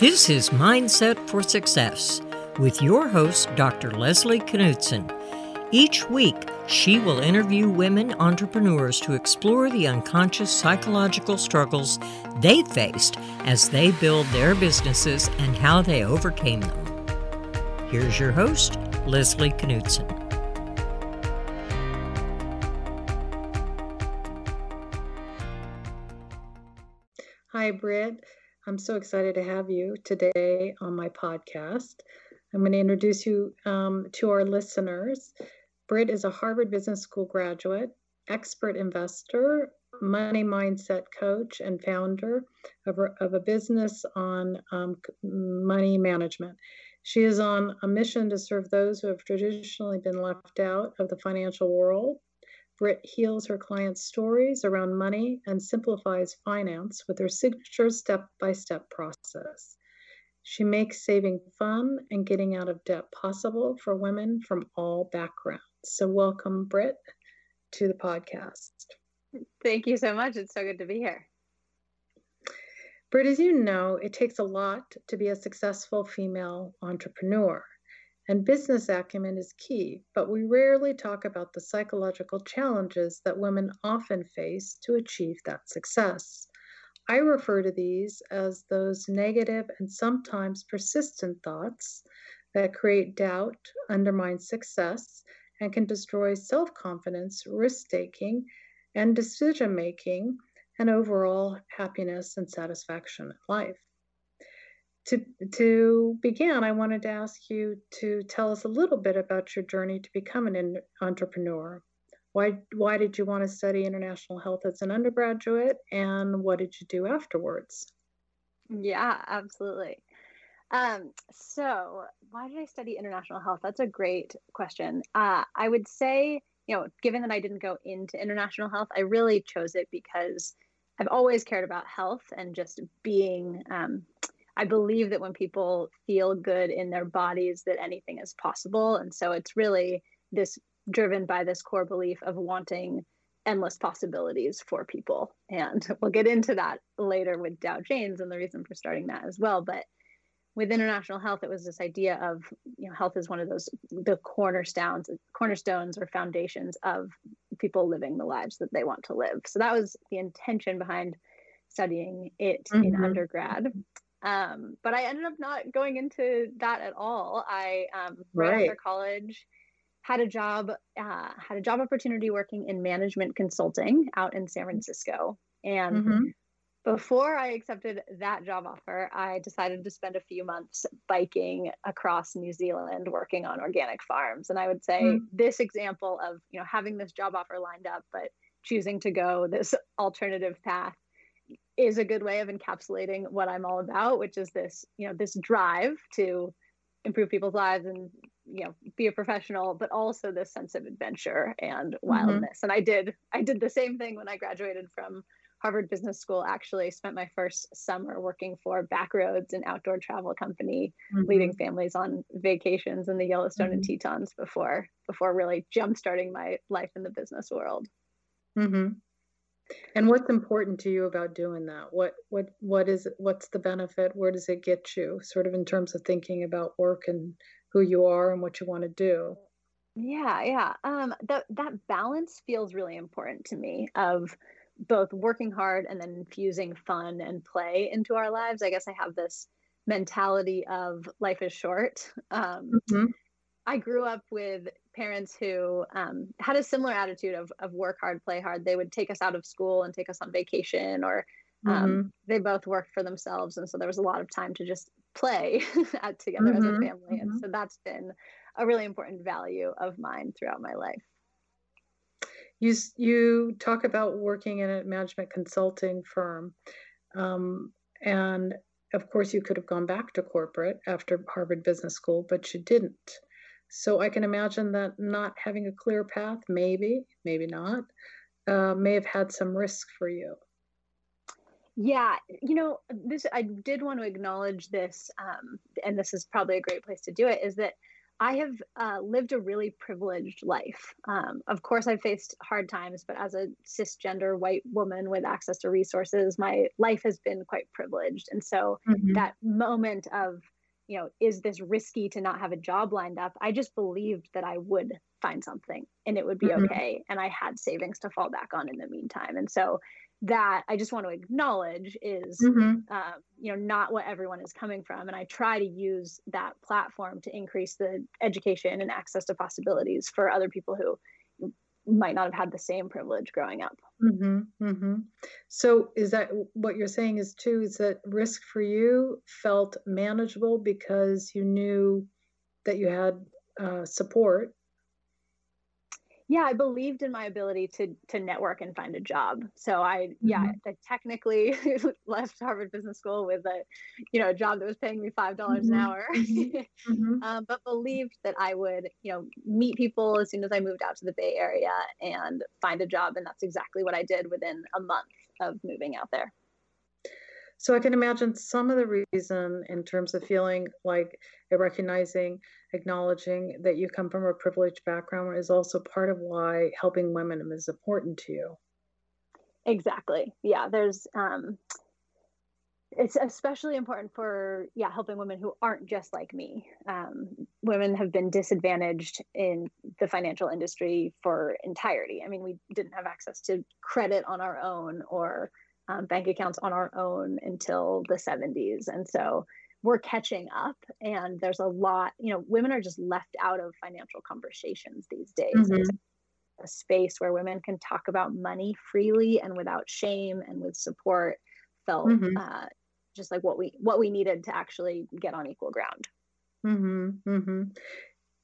This is Mindset for Success with your host, Dr. Leslie Knudsen. Each week, she will interview women entrepreneurs to explore the unconscious psychological struggles they faced as they build their businesses and how they overcame them. Here's your host, Leslie Knudsen. Hi, Britt. I'm so excited to have you today on my podcast. I'm going to introduce you um, to our listeners. Britt is a Harvard Business School graduate, expert investor, money mindset coach, and founder of a, of a business on um, money management. She is on a mission to serve those who have traditionally been left out of the financial world Britt heals her clients' stories around money and simplifies finance with her signature step by step process. She makes saving fun and getting out of debt possible for women from all backgrounds. So, welcome, Britt, to the podcast. Thank you so much. It's so good to be here. Britt, as you know, it takes a lot to be a successful female entrepreneur. And business acumen is key, but we rarely talk about the psychological challenges that women often face to achieve that success. I refer to these as those negative and sometimes persistent thoughts that create doubt, undermine success, and can destroy self confidence, risk taking, and decision making, and overall happiness and satisfaction in life to to begin, I wanted to ask you to tell us a little bit about your journey to become an entrepreneur. Why why did you want to study international health as an undergraduate, and what did you do afterwards? Yeah, absolutely. Um, so, why did I study international health? That's a great question. Uh, I would say, you know, given that I didn't go into international health, I really chose it because I've always cared about health and just being um, I believe that when people feel good in their bodies, that anything is possible. And so it's really this driven by this core belief of wanting endless possibilities for people. And we'll get into that later with Dow Janes and the reason for starting that as well. But with international health, it was this idea of you know health is one of those the cornerstones cornerstones or foundations of people living the lives that they want to live. So that was the intention behind studying it mm-hmm. in undergrad. Um, but I ended up not going into that at all. I um, right, right after college had a job uh, had a job opportunity working in management consulting out in San Francisco, and mm-hmm. before I accepted that job offer, I decided to spend a few months biking across New Zealand working on organic farms. And I would say mm-hmm. this example of you know having this job offer lined up, but choosing to go this alternative path is a good way of encapsulating what I'm all about, which is this, you know, this drive to improve people's lives and you know be a professional but also this sense of adventure and mm-hmm. wildness mm-hmm. and i did i did the same thing when i graduated from harvard business school actually spent my first summer working for backroads an outdoor travel company mm-hmm. leading families on vacations in the yellowstone mm-hmm. and tetons before before really jump starting my life in the business world mm-hmm. And what's important to you about doing that? What what what is what's the benefit? Where does it get you? Sort of in terms of thinking about work and who you are and what you want to do. Yeah, yeah. Um that that balance feels really important to me of both working hard and then infusing fun and play into our lives. I guess I have this mentality of life is short. Um, mm-hmm. I grew up with parents who um, had a similar attitude of, of work hard, play hard. They would take us out of school and take us on vacation, or um, mm-hmm. they both worked for themselves. And so there was a lot of time to just play together mm-hmm. as a mm-hmm. family. And mm-hmm. so that's been a really important value of mine throughout my life. You, you talk about working in a management consulting firm. Um, and of course, you could have gone back to corporate after Harvard Business School, but you didn't. So I can imagine that not having a clear path, maybe, maybe not, uh, may have had some risk for you. Yeah, you know, this I did want to acknowledge this, um, and this is probably a great place to do it. Is that I have uh, lived a really privileged life. Um, of course, I've faced hard times, but as a cisgender white woman with access to resources, my life has been quite privileged. And so mm-hmm. that moment of, you know, is this risky to not have a job lined up? I just believed that I would find something and it would be mm-hmm. okay. And I had savings to fall back on in the meantime. And so that I just want to acknowledge is, mm-hmm. uh, you know, not what everyone is coming from. And I try to use that platform to increase the education and access to possibilities for other people who might not have had the same privilege growing up. Mm-hmm. Mm-hmm. So, is that what you're saying? Is too is that risk for you felt manageable because you knew that you had uh, support yeah i believed in my ability to to network and find a job so i mm-hmm. yeah i technically left harvard business school with a you know a job that was paying me five dollars mm-hmm. an hour mm-hmm. mm-hmm. um, but believed that i would you know meet people as soon as i moved out to the bay area and find a job and that's exactly what i did within a month of moving out there so I can imagine some of the reason in terms of feeling like recognizing, acknowledging that you come from a privileged background is also part of why helping women is important to you. Exactly. Yeah. There's, um, it's especially important for yeah helping women who aren't just like me um, women have been disadvantaged in the financial industry for entirety i mean we didn't have access to credit on our own or um, bank accounts on our own until the 70s. And so we're catching up and there's a lot, you know, women are just left out of financial conversations these days. Mm-hmm. A space where women can talk about money freely and without shame and with support felt mm-hmm. uh, just like what we what we needed to actually get on equal ground. Mm-hmm. mm-hmm.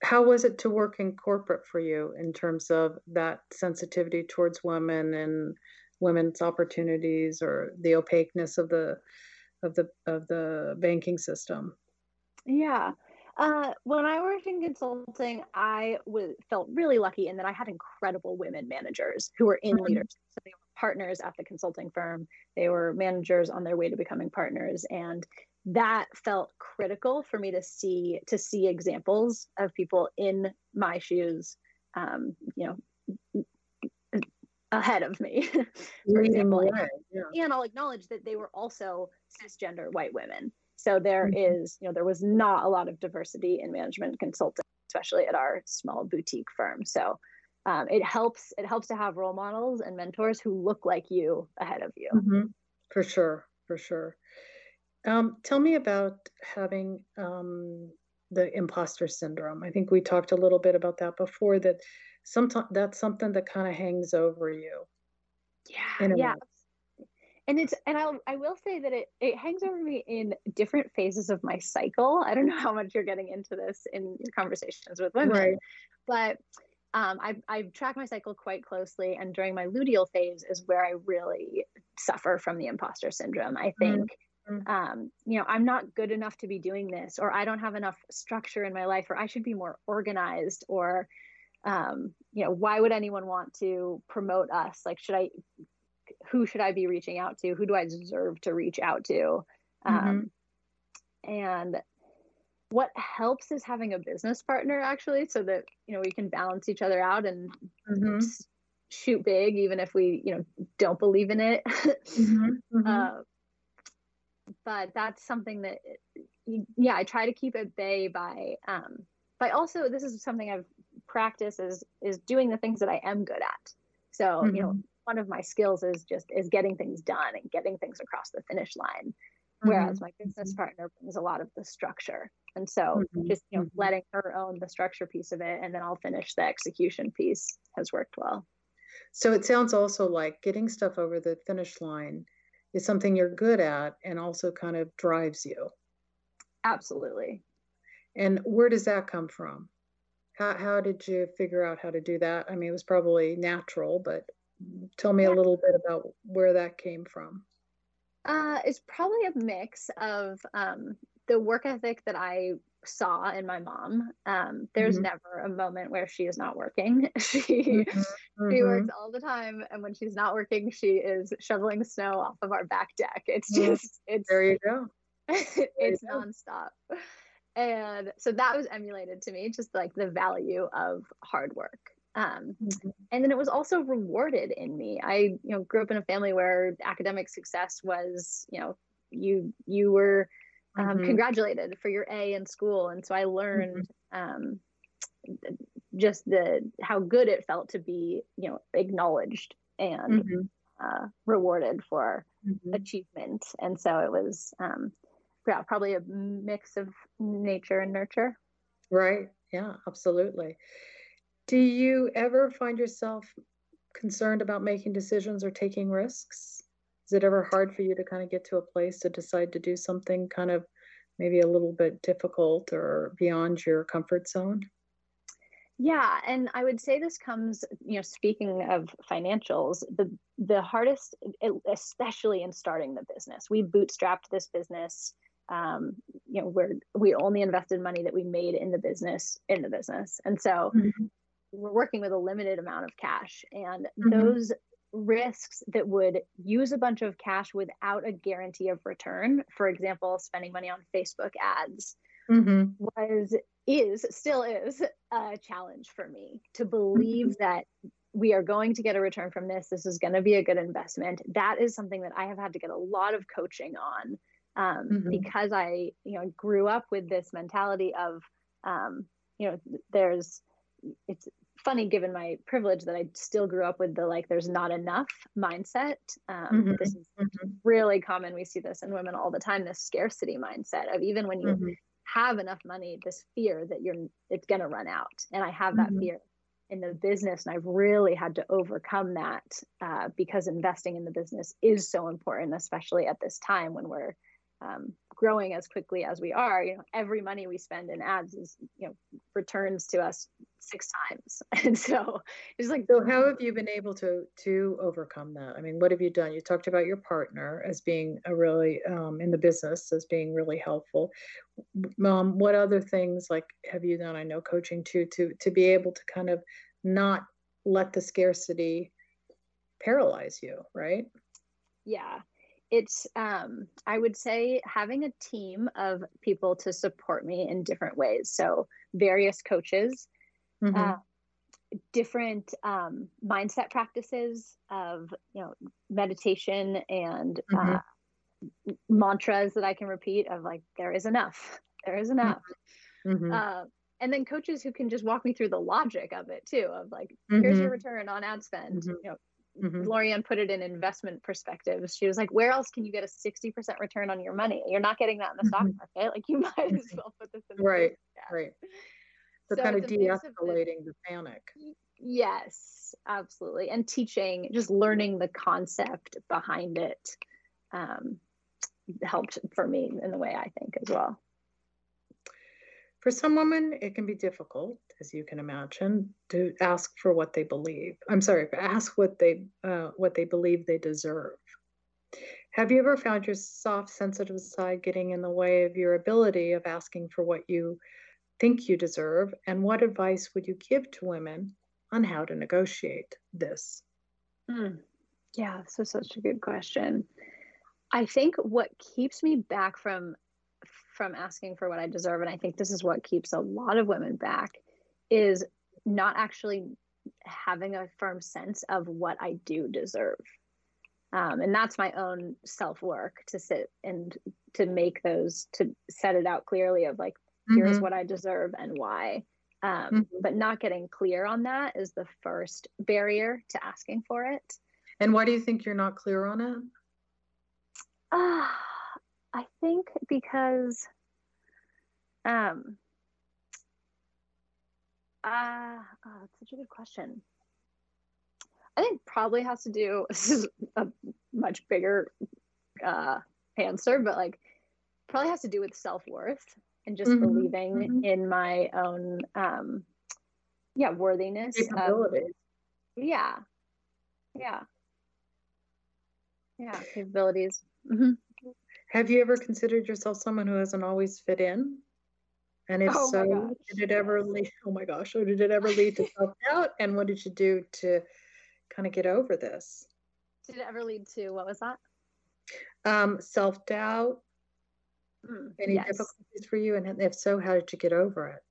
How was it to work in corporate for you in terms of that sensitivity towards women and women's opportunities or the opaqueness of the of the of the banking system yeah uh, when I worked in consulting, I was, felt really lucky in that I had incredible women managers who were in mm-hmm. leadership. So they were partners at the consulting firm. They were managers on their way to becoming partners, and that felt critical for me to see to see examples of people in my shoes. Um, you know, ahead of me, for example. And, yeah. and I'll acknowledge that they were also cisgender white women. So there mm-hmm. is, you know, there was not a lot of diversity in management consulting, especially at our small boutique firm. So um, it helps. It helps to have role models and mentors who look like you ahead of you. Mm-hmm. For sure, for sure. Um, tell me about having um, the imposter syndrome. I think we talked a little bit about that before. That sometimes that's something that kind of hangs over you. Yeah. Yeah. Way. And it's and I I will say that it it hangs over me in different phases of my cycle. I don't know how much you're getting into this in your conversations with women, right. but um, I, I track my cycle quite closely, and during my luteal phase is where I really suffer from the imposter syndrome. I mm-hmm. think, mm-hmm. um, you know, I'm not good enough to be doing this, or I don't have enough structure in my life, or I should be more organized, or um, you know why would anyone want to promote us like should i who should i be reaching out to who do i deserve to reach out to mm-hmm. um, and what helps is having a business partner actually so that you know we can balance each other out and mm-hmm. shoot big even if we you know don't believe in it mm-hmm. uh, but that's something that yeah i try to keep at bay by um by also this is something i've practice is is doing the things that I am good at. So, mm-hmm. you know, mm-hmm. one of my skills is just is getting things done and getting things across the finish line. Mm-hmm. Whereas my business mm-hmm. partner brings a lot of the structure. And so mm-hmm. just, you know, mm-hmm. letting her own the structure piece of it and then I'll finish the execution piece has worked well. So it sounds also like getting stuff over the finish line is something you're good at and also kind of drives you. Absolutely. And where does that come from? How, how did you figure out how to do that? I mean, it was probably natural, but tell me a little bit about where that came from. Uh, it's probably a mix of um, the work ethic that I saw in my mom. Um, there's mm-hmm. never a moment where she is not working. she mm-hmm. she works mm-hmm. all the time, and when she's not working, she is shoveling snow off of our back deck. It's mm-hmm. just it's there you go. it's nonstop. And so that was emulated to me, just like the value of hard work. Um, mm-hmm. And then it was also rewarded in me. I, you know, grew up in a family where academic success was, you know, you you were um, mm-hmm. congratulated for your A in school, and so I learned mm-hmm. um, just the how good it felt to be, you know, acknowledged and mm-hmm. uh, rewarded for mm-hmm. achievement. And so it was, um, yeah, probably a mix of nature and nurture. Right. Yeah, absolutely. Do you ever find yourself concerned about making decisions or taking risks? Is it ever hard for you to kind of get to a place to decide to do something kind of maybe a little bit difficult or beyond your comfort zone? Yeah, and I would say this comes, you know, speaking of financials, the the hardest, especially in starting the business. We bootstrapped this business. Um, you know, where we only invested money that we made in the business in the business, and so mm-hmm. we're working with a limited amount of cash. And mm-hmm. those risks that would use a bunch of cash without a guarantee of return, for example, spending money on Facebook ads, mm-hmm. was is still is a challenge for me to believe mm-hmm. that we are going to get a return from this this is going to be a good investment that is something that i have had to get a lot of coaching on um, mm-hmm. because i you know grew up with this mentality of um, you know there's it's funny given my privilege that i still grew up with the like there's not enough mindset um, mm-hmm. this is mm-hmm. really common we see this in women all the time this scarcity mindset of even when you mm-hmm have enough money this fear that you're it's going to run out and i have that mm-hmm. fear in the business and i've really had to overcome that uh, because investing in the business is so important especially at this time when we're um, growing as quickly as we are you know every money we spend in ads is you know returns to us six times. And so it's like so how have you been able to to overcome that? I mean what have you done? You talked about your partner as being a really um, in the business as being really helpful. Um, what other things like have you done? I know coaching too to to be able to kind of not let the scarcity paralyze you right? Yeah it's um, i would say having a team of people to support me in different ways so various coaches mm-hmm. uh, different um, mindset practices of you know meditation and mm-hmm. uh, mantras that i can repeat of like there is enough there is enough mm-hmm. uh, and then coaches who can just walk me through the logic of it too of like here's your mm-hmm. return on ad spend mm-hmm. you know mm-hmm. Lorianne put it in investment perspective. She was like, where else can you get a 60% return on your money? You're not getting that in the stock mm-hmm. market. Like you might as well put this in. Right. Yeah. Right. So, so kind of de-escalating the panic. Yes, absolutely. And teaching, just learning the concept behind it um, helped for me in the way I think as well. For some women, it can be difficult, as you can imagine, to ask for what they believe. I'm sorry, ask what they uh, what they believe they deserve. Have you ever found your soft, sensitive side getting in the way of your ability of asking for what you think you deserve? And what advice would you give to women on how to negotiate this? Mm. Yeah, so such a good question. I think what keeps me back from from asking for what I deserve, and I think this is what keeps a lot of women back, is not actually having a firm sense of what I do deserve. Um, and that's my own self work to sit and to make those to set it out clearly of like mm-hmm. here's what I deserve and why. Um, mm-hmm. But not getting clear on that is the first barrier to asking for it. And why do you think you're not clear on it? Uh, I think because um uh oh, that's such a good question. I think probably has to do this is a much bigger uh answer, but like probably has to do with self-worth and just mm-hmm. believing mm-hmm. in my own um yeah worthiness yeah yeah yeah capabilities mm-hmm. Have you ever considered yourself someone who hasn't always fit in? And if oh so, did it ever lead? Oh my gosh! Or did it ever lead to self doubt? And what did you do to kind of get over this? Did it ever lead to what was that? Um, self doubt, Mm, Any yes. difficulties for you? And if so, how did you get over it?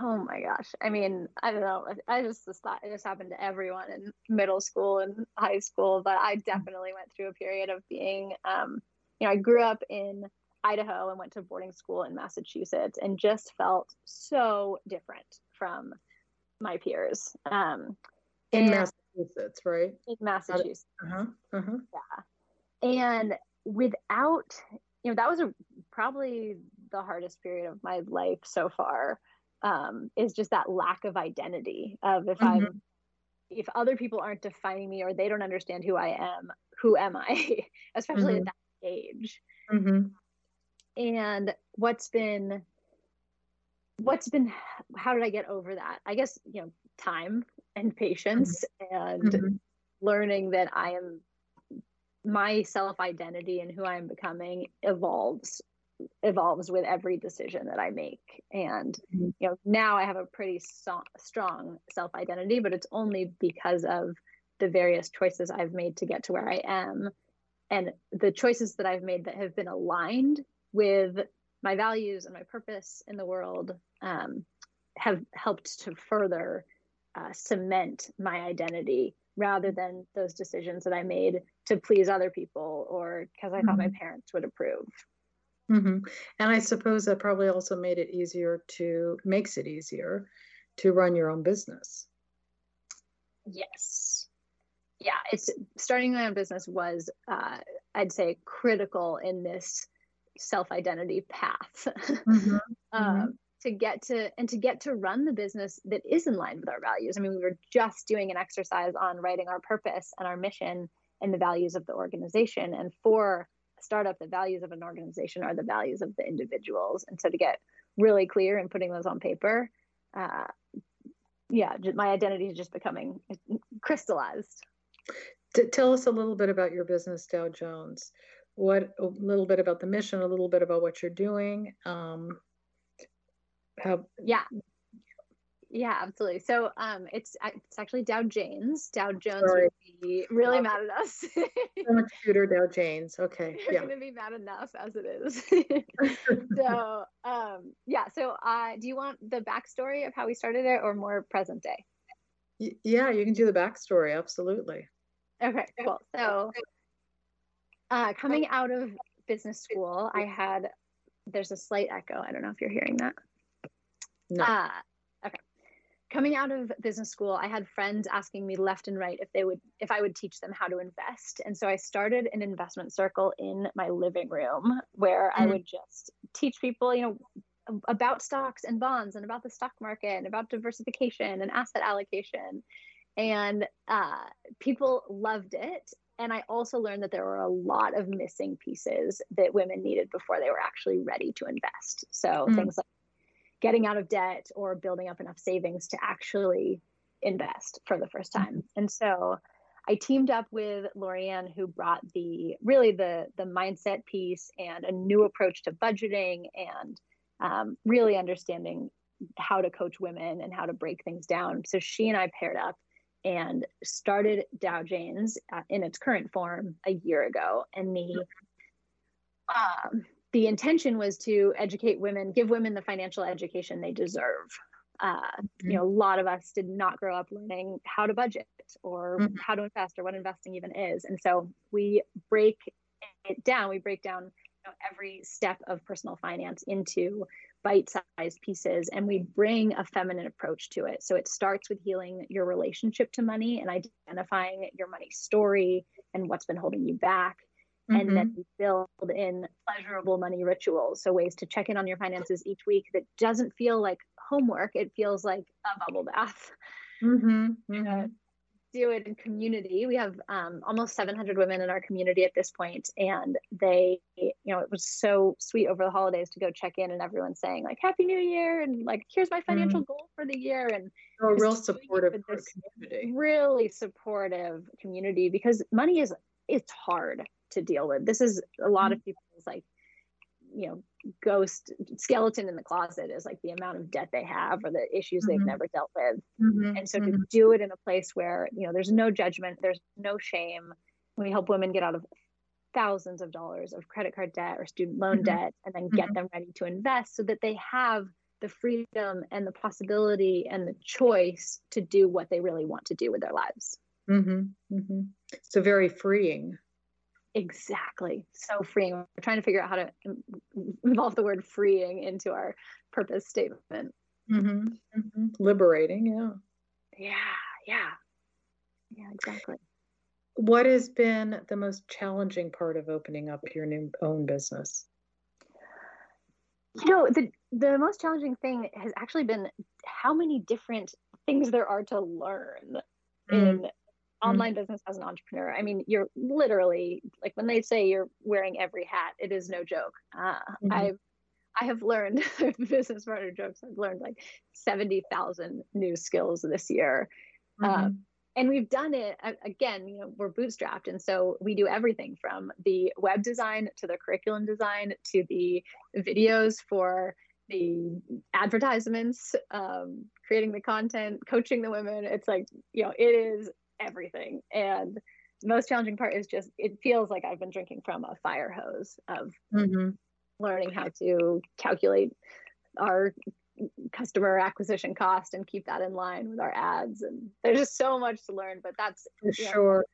Oh my gosh. I mean, I don't know. I just, just thought it just happened to everyone in middle school and high school, but I mm. definitely went through a period of being, um, you know, I grew up in Idaho and went to boarding school in Massachusetts and just felt so different from my peers. Um, in Massachusetts, right? In Massachusetts. Uh-huh. Uh-huh. Yeah. And without, you know, that was a, probably the hardest period of my life so far um, is just that lack of identity of if mm-hmm. I'm if other people aren't defining me or they don't understand who I am, who am I? Especially mm-hmm. at that age. Mm-hmm. And what's been what's been how did I get over that? I guess, you know, time and patience and mm-hmm. learning that I am my self identity and who I'm becoming evolves evolves with every decision that I make. And mm-hmm. you know, now I have a pretty so- strong self identity, but it's only because of the various choices I've made to get to where I am, and the choices that I've made that have been aligned with my values and my purpose in the world um, have helped to further uh, cement my identity rather than those decisions that I made to please other people or because I mm-hmm. thought my mm-hmm. parents would approve. Mm-hmm. And I suppose that probably also made it easier to, makes it easier to run your own business. Yes. Yeah, it's starting my own business was, uh, I'd say, critical in this self identity path. Mm-hmm. um, mm-hmm. to get to and to get to run the business that is in line with our values. I mean, we were just doing an exercise on writing our purpose and our mission and the values of the organization. And for a startup, the values of an organization are the values of the individuals. And so to get really clear and putting those on paper, uh, yeah, my identity is just becoming crystallized. To tell us a little bit about your business, Dow Jones. What a little bit about the mission, a little bit about what you're doing. Um, how? Yeah, yeah, absolutely. So um, it's it's actually Dow Janes. Dow Jones Sorry. would be really mad at us. so much cuter Dow Janes. Okay. You're yeah. gonna be mad enough as it is. so um, yeah. So uh, do you want the backstory of how we started it, or more present day? Y- yeah, you can do the backstory. Absolutely. Okay. Cool. So uh, coming out of business school, I had there's a slight echo. I don't know if you're hearing that. No. Uh, coming out of business school i had friends asking me left and right if they would if i would teach them how to invest and so i started an investment circle in my living room where mm-hmm. i would just teach people you know about stocks and bonds and about the stock market and about diversification and asset allocation and uh, people loved it and i also learned that there were a lot of missing pieces that women needed before they were actually ready to invest so mm-hmm. things like getting out of debt or building up enough savings to actually invest for the first time. Mm-hmm. And so I teamed up with Lorianne, who brought the really the the mindset piece and a new approach to budgeting and um, really understanding how to coach women and how to break things down. So she and I paired up and started Dow Janes uh, in its current form a year ago. And the um, the intention was to educate women, give women the financial education they deserve. Uh, mm-hmm. You know, a lot of us did not grow up learning how to budget or mm-hmm. how to invest or what investing even is. And so we break it down. We break down you know, every step of personal finance into bite-sized pieces and we bring a feminine approach to it so it starts with healing your relationship to money and identifying your money story and what's been holding you back mm-hmm. and then we build in pleasurable money rituals. So ways to check in on your finances each week that doesn't feel like homework. It feels like a bubble bath. Mm-hmm. Mm-hmm. do it in community. We have um, almost 700 women in our community at this point, and they, you know, it was so sweet over the holidays to go check in, and everyone saying like "Happy New Year" and like "Here's my financial mm-hmm. goal for the year," and oh, real supportive community. Really supportive community because money is it's hard to deal with. This is a lot of mm-hmm. people's like, you know, ghost skeleton in the closet is like the amount of debt they have or the issues mm-hmm. they've never dealt with. Mm-hmm. And so to mm-hmm. do it in a place where, you know, there's no judgment, there's no shame. We help women get out of thousands of dollars of credit card debt or student loan mm-hmm. debt and then get mm-hmm. them ready to invest so that they have the freedom and the possibility and the choice to do what they really want to do with their lives. Mm-hmm. mm-hmm. So very freeing. Exactly. So freeing. We're trying to figure out how to involve the word freeing into our purpose statement. Mm-hmm. Mm-hmm. Liberating. Yeah. Yeah. Yeah. Yeah, exactly. What has been the most challenging part of opening up your new own business? You know, the the most challenging thing has actually been how many different things there are to learn mm. in online mm. business as an entrepreneur. I mean, you're literally like when they say you're wearing every hat, it is no joke. Uh, mm-hmm. I've I have learned business partner jokes. I've learned like seventy thousand new skills this year. Mm-hmm. Um, and we've done it again you know we're bootstrapped. And so we do everything from the web design to the curriculum design to the videos for the advertisements um, creating the content coaching the women. It's like you know it is everything. And the most challenging part is just it feels like i've been drinking from a fire hose of mm-hmm. learning how to calculate our customer acquisition cost and keep that in line with our ads. And there's just so much to learn but that's for sure.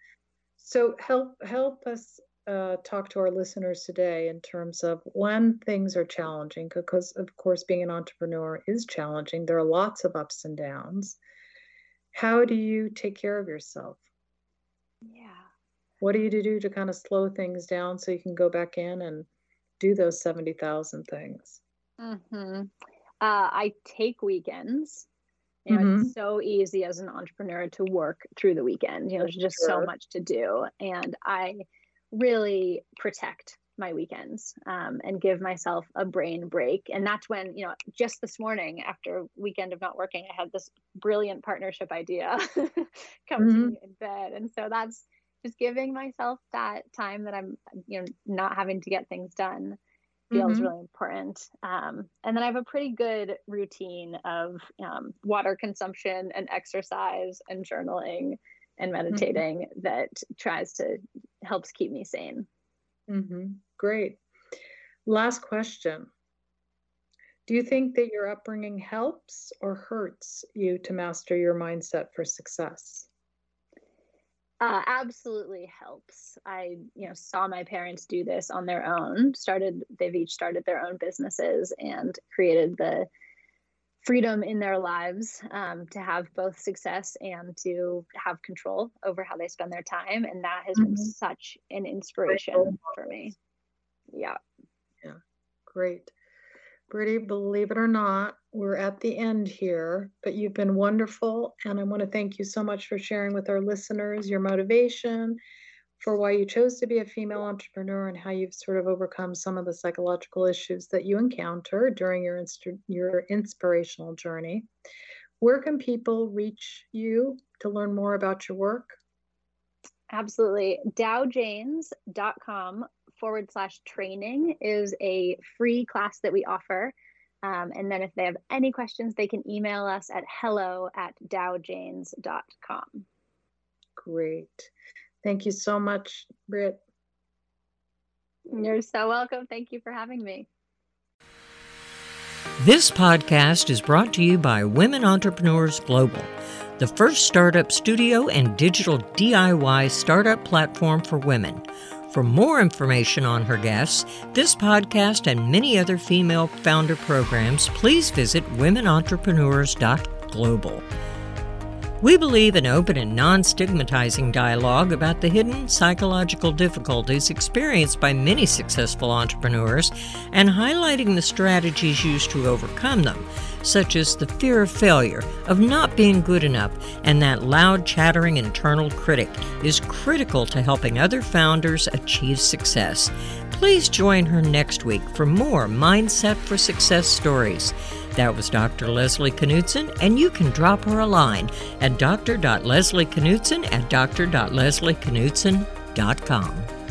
So help help us uh, talk to our listeners today in terms of when things are challenging because of course being an entrepreneur is challenging. There are lots of ups and downs. How do you take care of yourself? Yeah. What do you do to kind of slow things down so you can go back in and do those 70,000 things? Mm-hmm. Uh, I take weekends. You know, mm-hmm. it's so easy as an entrepreneur to work through the weekend. You know, there's just sure. so much to do. And I really protect my weekends um, and give myself a brain break. And that's when, you know, just this morning after weekend of not working, I had this brilliant partnership idea come mm-hmm. to me in bed. And so that's just giving myself that time that I'm, you know, not having to get things done feels mm-hmm. really important. Um, and then I have a pretty good routine of um, water consumption and exercise and journaling and mm-hmm. meditating mm-hmm. that tries to helps keep me sane. Mm-hmm. Great. Last question. Do you think that your upbringing helps or hurts you to master your mindset for success? Uh, absolutely helps. I, you know, saw my parents do this on their own. Started, they've each started their own businesses and created the freedom in their lives um, to have both success and to have control over how they spend their time. And that has mm-hmm. been such an inspiration for me. Yeah. Yeah. Great. Brittany, believe it or not, we're at the end here, but you've been wonderful. And I want to thank you so much for sharing with our listeners your motivation for why you chose to be a female entrepreneur and how you've sort of overcome some of the psychological issues that you encounter during your, inst- your inspirational journey. Where can people reach you to learn more about your work? Absolutely. dowjanes.com forward slash training is a free class that we offer. Um, and then if they have any questions, they can email us at hello at dowjanes.com. Great. Thank you so much, Britt. You're so welcome. Thank you for having me. This podcast is brought to you by Women Entrepreneurs Global, the first startup studio and digital DIY startup platform for women. For more information on her guests, this podcast, and many other female founder programs, please visit womenentrepreneurs.global. We believe in open and non stigmatizing dialogue about the hidden psychological difficulties experienced by many successful entrepreneurs and highlighting the strategies used to overcome them, such as the fear of failure, of not being good enough, and that loud, chattering internal critic is critical to helping other founders achieve success. Please join her next week for more Mindset for Success stories. That was Dr. Leslie Knutson, and you can drop her a line at dr.leslieKnutson at dr.leslieKnutson.com.